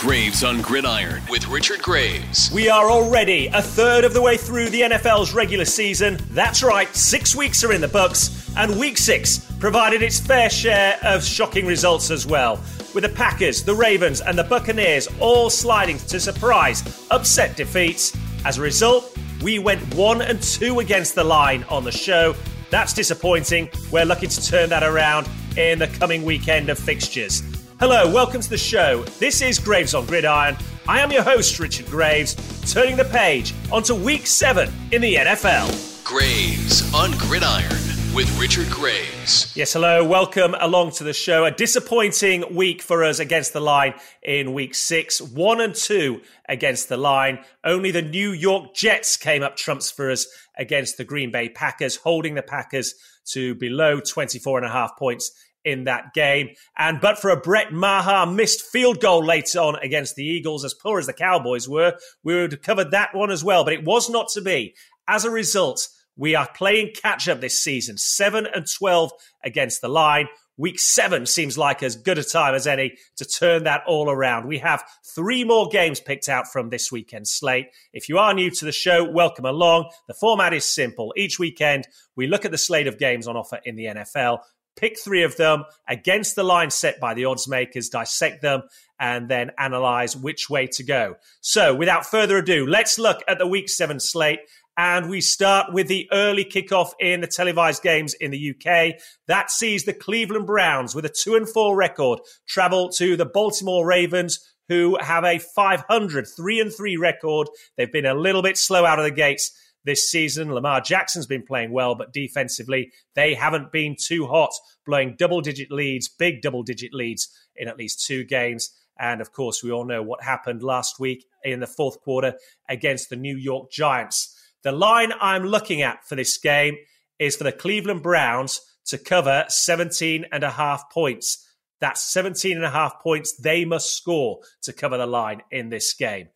Graves on Gridiron with Richard Graves. We are already a third of the way through the NFL's regular season. That's right, six weeks are in the books, and week six provided its fair share of shocking results as well. With the Packers, the Ravens, and the Buccaneers all sliding to surprise, upset defeats. As a result, we went one and two against the line on the show. That's disappointing. We're lucky to turn that around in the coming weekend of fixtures. Hello, welcome to the show. This is Graves on Gridiron. I am your host, Richard Graves, turning the page onto week seven in the NFL. Graves on Gridiron with Richard Graves. Yes, hello, welcome along to the show. A disappointing week for us against the line in week six, one and two against the line. Only the New York Jets came up trumps for us against the Green Bay Packers, holding the Packers to below 24 and a half points in that game. And but for a Brett Maher missed field goal later on against the Eagles, as poor as the Cowboys were, we would have covered that one as well. But it was not to be. As a result, we are playing catch up this season, 7 and 12 against the line. Week seven seems like as good a time as any to turn that all around. We have three more games picked out from this weekend slate. If you are new to the show, welcome along. The format is simple. Each weekend, we look at the slate of games on offer in the NFL pick three of them against the line set by the odds makers, dissect them, and then analyze which way to go. So, without further ado, let's look at the week seven slate. And we start with the early kickoff in the televised games in the UK. That sees the Cleveland Browns with a two and four record travel to the Baltimore Ravens, who have a 500 three and three record. They've been a little bit slow out of the gates this season. Lamar Jackson's been playing well, but defensively, they haven't been too hot, blowing double digit leads, big double digit leads in at least two games. And of course, we all know what happened last week in the fourth quarter against the New York Giants. The line I'm looking at for this game is for the Cleveland Browns to cover 17 and a half points. That's 17 and a half points they must score to cover the line in this game.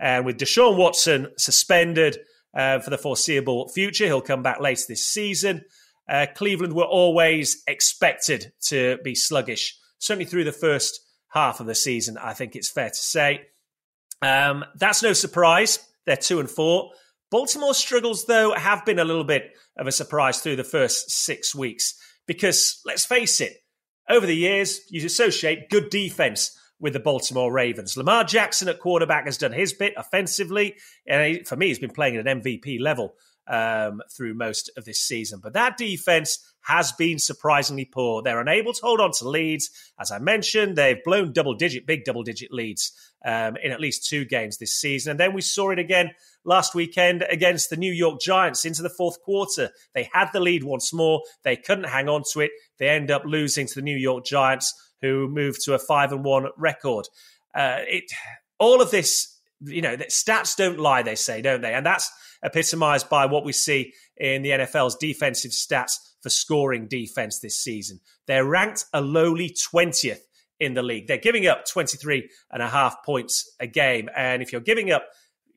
And with Deshaun Watson suspended, uh, for the foreseeable future. He'll come back later this season. Uh, Cleveland were always expected to be sluggish, certainly through the first half of the season, I think it's fair to say. Um, that's no surprise. They're two and four. Baltimore struggles, though, have been a little bit of a surprise through the first six weeks because let's face it, over the years, you associate good defense with the Baltimore Ravens. Lamar Jackson at quarterback has done his bit offensively. And for me, he's been playing at an MVP level um, through most of this season. But that defense has been surprisingly poor. They're unable to hold on to leads. As I mentioned, they've blown double digit, big double digit leads um, in at least two games this season. And then we saw it again last weekend against the New York Giants into the fourth quarter. They had the lead once more. They couldn't hang on to it. They end up losing to the New York Giants who moved to a five and one record. Uh, it all of this, you know, that stats don't lie, they say, don't they? And that's epitomized by what we see in the NFL's defensive stats for scoring defense this season. They're ranked a lowly 20th in the league. They're giving up 23 and a half points a game. And if you're giving up,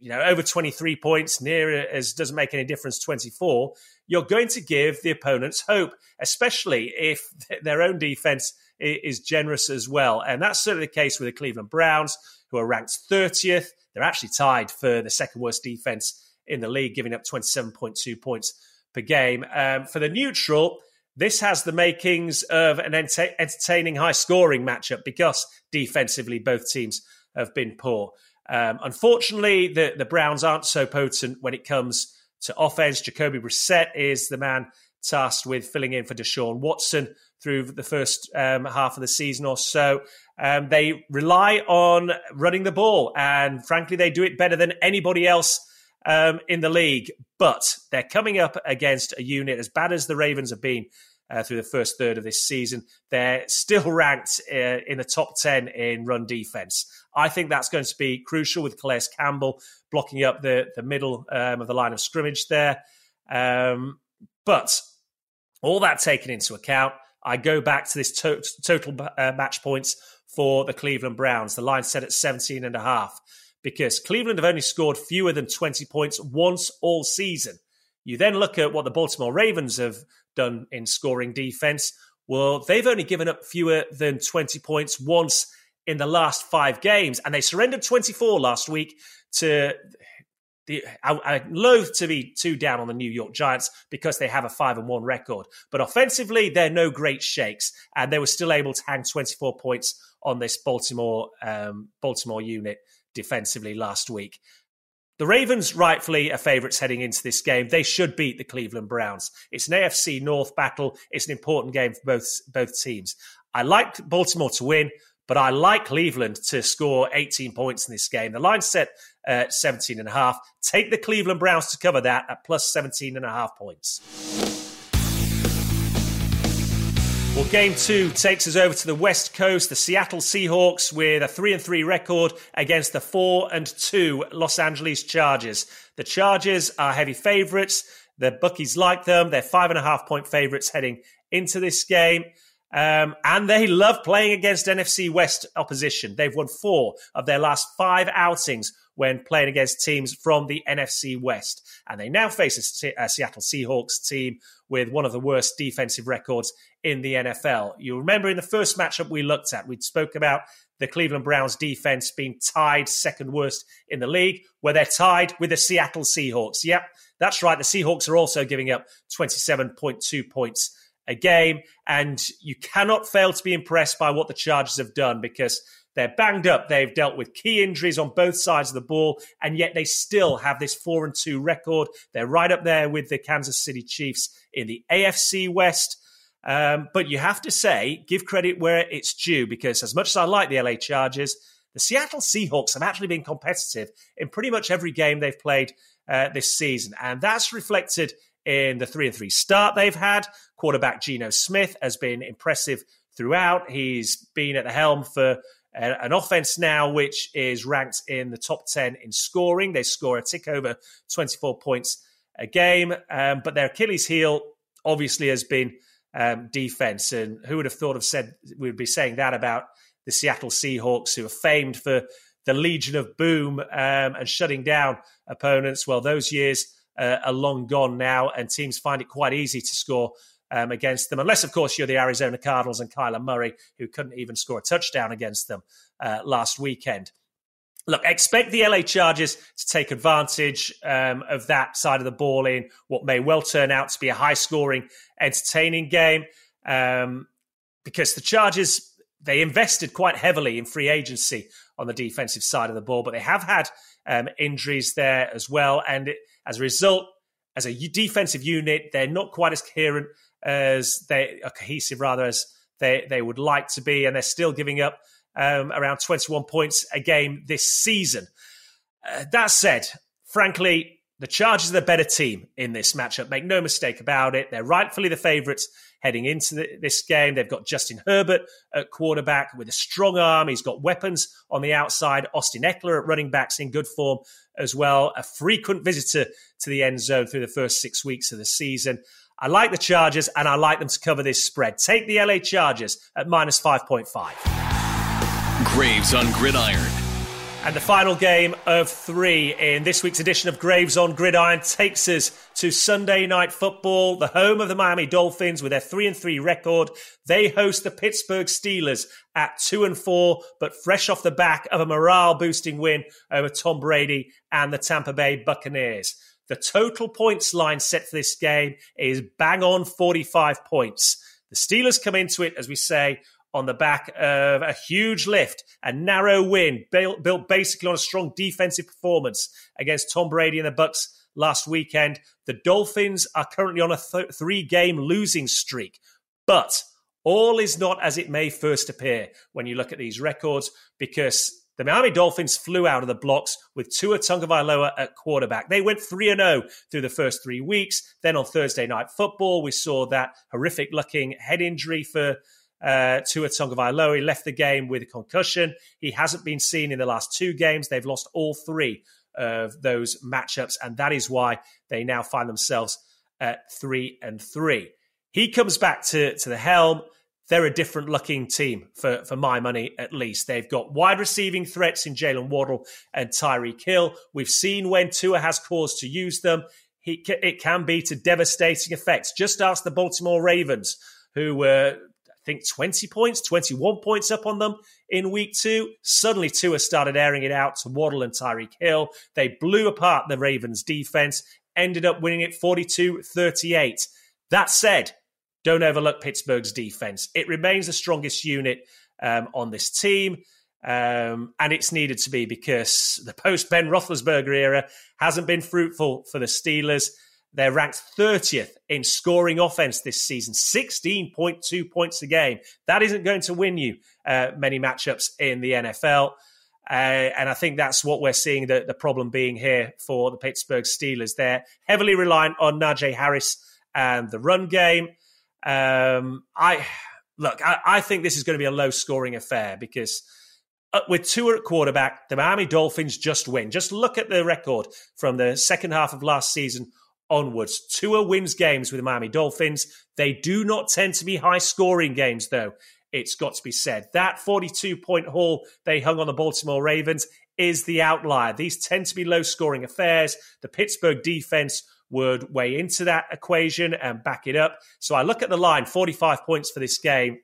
you know, over 23 points, near as doesn't make any difference, 24, you're going to give the opponents hope, especially if their own defense is generous as well. And that's certainly the case with the Cleveland Browns, who are ranked 30th. They're actually tied for the second worst defense in the league, giving up 27.2 points per game. Um, for the neutral, this has the makings of an ent- entertaining high scoring matchup because defensively both teams have been poor. Um, unfortunately, the, the Browns aren't so potent when it comes to offense. Jacoby Brissett is the man tasked with filling in for Deshaun Watson through the first um, half of the season or so. Um, they rely on running the ball, and frankly, they do it better than anybody else um, in the league. But they're coming up against a unit as bad as the Ravens have been. Uh, through the first third of this season, they're still ranked uh, in the top 10 in run defense. I think that's going to be crucial with Calais Campbell blocking up the, the middle um, of the line of scrimmage there. Um, but all that taken into account, I go back to this to- total uh, match points for the Cleveland Browns. The line set at 17 and a half because Cleveland have only scored fewer than 20 points once all season. You then look at what the Baltimore Ravens have done in scoring defense. Well, they've only given up fewer than 20 points once in the last five games, and they surrendered 24 last week to the, I, am loath to be too down on the New York Giants because they have a five and one record, but offensively they're no great shakes, and they were still able to hang 24 points on this Baltimore um, Baltimore unit defensively last week. The Ravens, rightfully, are favourites heading into this game. They should beat the Cleveland Browns. It's an AFC North battle. It's an important game for both both teams. I like Baltimore to win, but I like Cleveland to score 18 points in this game. The line set at 17 and a half. Take the Cleveland Browns to cover that at plus 17 and a half points. Game two takes us over to the West Coast. The Seattle Seahawks with a three and three record against the four and two Los Angeles Chargers. The Chargers are heavy favourites. The bookies like them. They're five and a half point favourites heading into this game. Um, and they love playing against NFC West opposition. They've won four of their last five outings when playing against teams from the NFC West. And they now face a, Seattle Seahawks team with one of the worst defensive records in the NFL. You remember in the first matchup we looked at, we spoke about the Cleveland Browns defense being tied second worst in the league, where they're tied with the Seattle Seahawks. Yep, that's right. The Seahawks are also giving up 27.2 points a game. And you cannot fail to be impressed by what the Chargers have done because they're banged up. They've dealt with key injuries on both sides of the ball, and yet they still have this four and two record. They're right up there with the Kansas City Chiefs in the AFC West. Um, but you have to say, give credit where it's due, because as much as I like the LA Chargers, the Seattle Seahawks have actually been competitive in pretty much every game they've played uh, this season. And that's reflected in the three and three start they've had. Quarterback Geno Smith has been impressive throughout. He's been at the helm for an offense now which is ranked in the top 10 in scoring. They score a tick over 24 points a game. Um, but their Achilles heel obviously has been um, defense. And who would have thought of said we would be saying that about the Seattle Seahawks, who are famed for the Legion of Boom um, and shutting down opponents? Well, those years uh, are long gone now, and teams find it quite easy to score um, against them, unless, of course, you're the Arizona Cardinals and Kyler Murray, who couldn't even score a touchdown against them uh, last weekend. Look, expect the LA Chargers to take advantage um, of that side of the ball in what may well turn out to be a high scoring, entertaining game. Um, because the Chargers, they invested quite heavily in free agency on the defensive side of the ball, but they have had um, injuries there as well. And it, as a result, as a defensive unit, they're not quite as coherent as they are cohesive rather as they, they would like to be, and they're still giving up um, around 21 points a game this season. Uh, that said, frankly, the Chargers are the better team in this matchup. Make no mistake about it. They're rightfully the favourites heading into the, this game. They've got Justin Herbert at quarterback with a strong arm. He's got weapons on the outside. Austin Ekeler at running backs in good form as well. A frequent visitor to the end zone through the first six weeks of the season. I like the Chargers and I like them to cover this spread. Take the LA Chargers at minus 5.5. Graves on Gridiron. And the final game of three in this week's edition of Graves on Gridiron takes us to Sunday Night Football, the home of the Miami Dolphins with their three and three record. They host the Pittsburgh Steelers at two and four, but fresh off the back of a morale boosting win over Tom Brady and the Tampa Bay Buccaneers. The total points line set for this game is bang on 45 points. The Steelers come into it, as we say, on the back of a huge lift, a narrow win built, built basically on a strong defensive performance against Tom Brady and the Bucks last weekend. The Dolphins are currently on a th- three-game losing streak, but all is not as it may first appear when you look at these records because the Miami Dolphins flew out of the blocks with Tua Tagovailoa at quarterback. They went 3 0 through the first three weeks. Then on Thursday Night Football, we saw that horrific looking head injury for uh, Tua Tagovailoa. He left the game with a concussion. He hasn't been seen in the last two games. They've lost all three of those matchups, and that is why they now find themselves at three and three. He comes back to, to the helm. They're a different looking team for, for my money, at least. They've got wide receiving threats in Jaylen Waddle and Tyreek Hill. We've seen when Tua has cause to use them, he, it can be to devastating effects. Just ask the Baltimore Ravens, who were I think 20 points, 21 points up on them in week two. Suddenly, Tua started airing it out to Waddle and Tyreek Hill. They blew apart the Ravens defense, ended up winning it 42 38. That said, don't overlook Pittsburgh's defense. It remains the strongest unit um, on this team. Um, and it's needed to be because the post Ben Roethlisberger era hasn't been fruitful for the Steelers. They're ranked 30th in scoring offense this season, 16.2 points a game. That isn't going to win you uh, many matchups in the NFL. Uh, and I think that's what we're seeing the, the problem being here for the Pittsburgh Steelers. They're heavily reliant on Najee Harris and the run game. Um, I look, I, I think this is going to be a low scoring affair because uh, with Tua at quarterback, the Miami Dolphins just win. Just look at the record from the second half of last season onwards. Tua wins games with the Miami Dolphins. They do not tend to be high scoring games, though. It's got to be said. That 42 point haul they hung on the Baltimore Ravens is the outlier. These tend to be low scoring affairs. The Pittsburgh defense would weigh into that equation and back it up. So I look at the line 45 points for this game,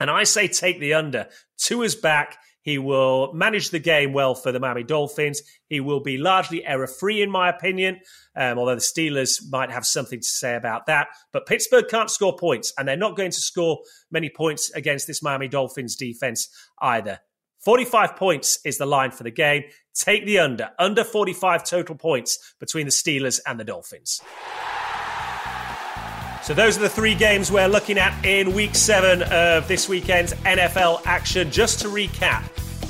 and I say take the under. Tua is back. He will manage the game well for the Miami Dolphins. He will be largely error free, in my opinion, um, although the Steelers might have something to say about that. But Pittsburgh can't score points, and they're not going to score many points against this Miami Dolphins defense either. 45 points is the line for the game. Take the under, under 45 total points between the Steelers and the Dolphins. So those are the three games we're looking at in week seven of this weekend's NFL action. Just to recap,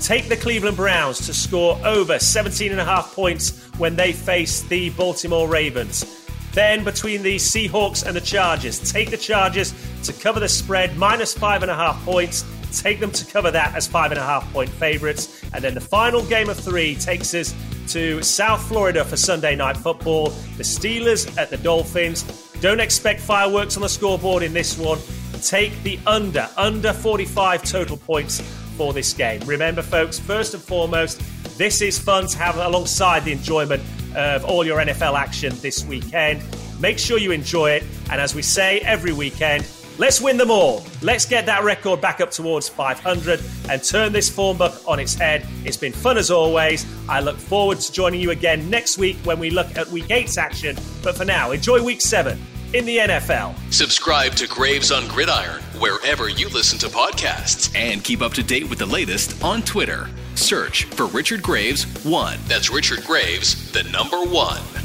take the Cleveland Browns to score over 17 and a half points when they face the Baltimore Ravens. Then between the Seahawks and the Chargers, take the Chargers to cover the spread minus five and a half points. Take them to cover that as five and a half point favourites. And then the final game of three takes us to South Florida for Sunday night football. The Steelers at the Dolphins. Don't expect fireworks on the scoreboard in this one. Take the under, under 45 total points for this game. Remember, folks, first and foremost, this is fun to have alongside the enjoyment of all your NFL action this weekend. Make sure you enjoy it. And as we say every weekend, let's win them all. Let's get that record back up towards 500 and turn this form book on its head. It's been fun as always. I look forward to joining you again next week when we look at week eight's action. But for now, enjoy week seven in the NFL. Subscribe to Graves on Gridiron wherever you listen to podcasts and keep up to date with the latest on Twitter. Search for Richard Graves 1. That's Richard Graves, the number one.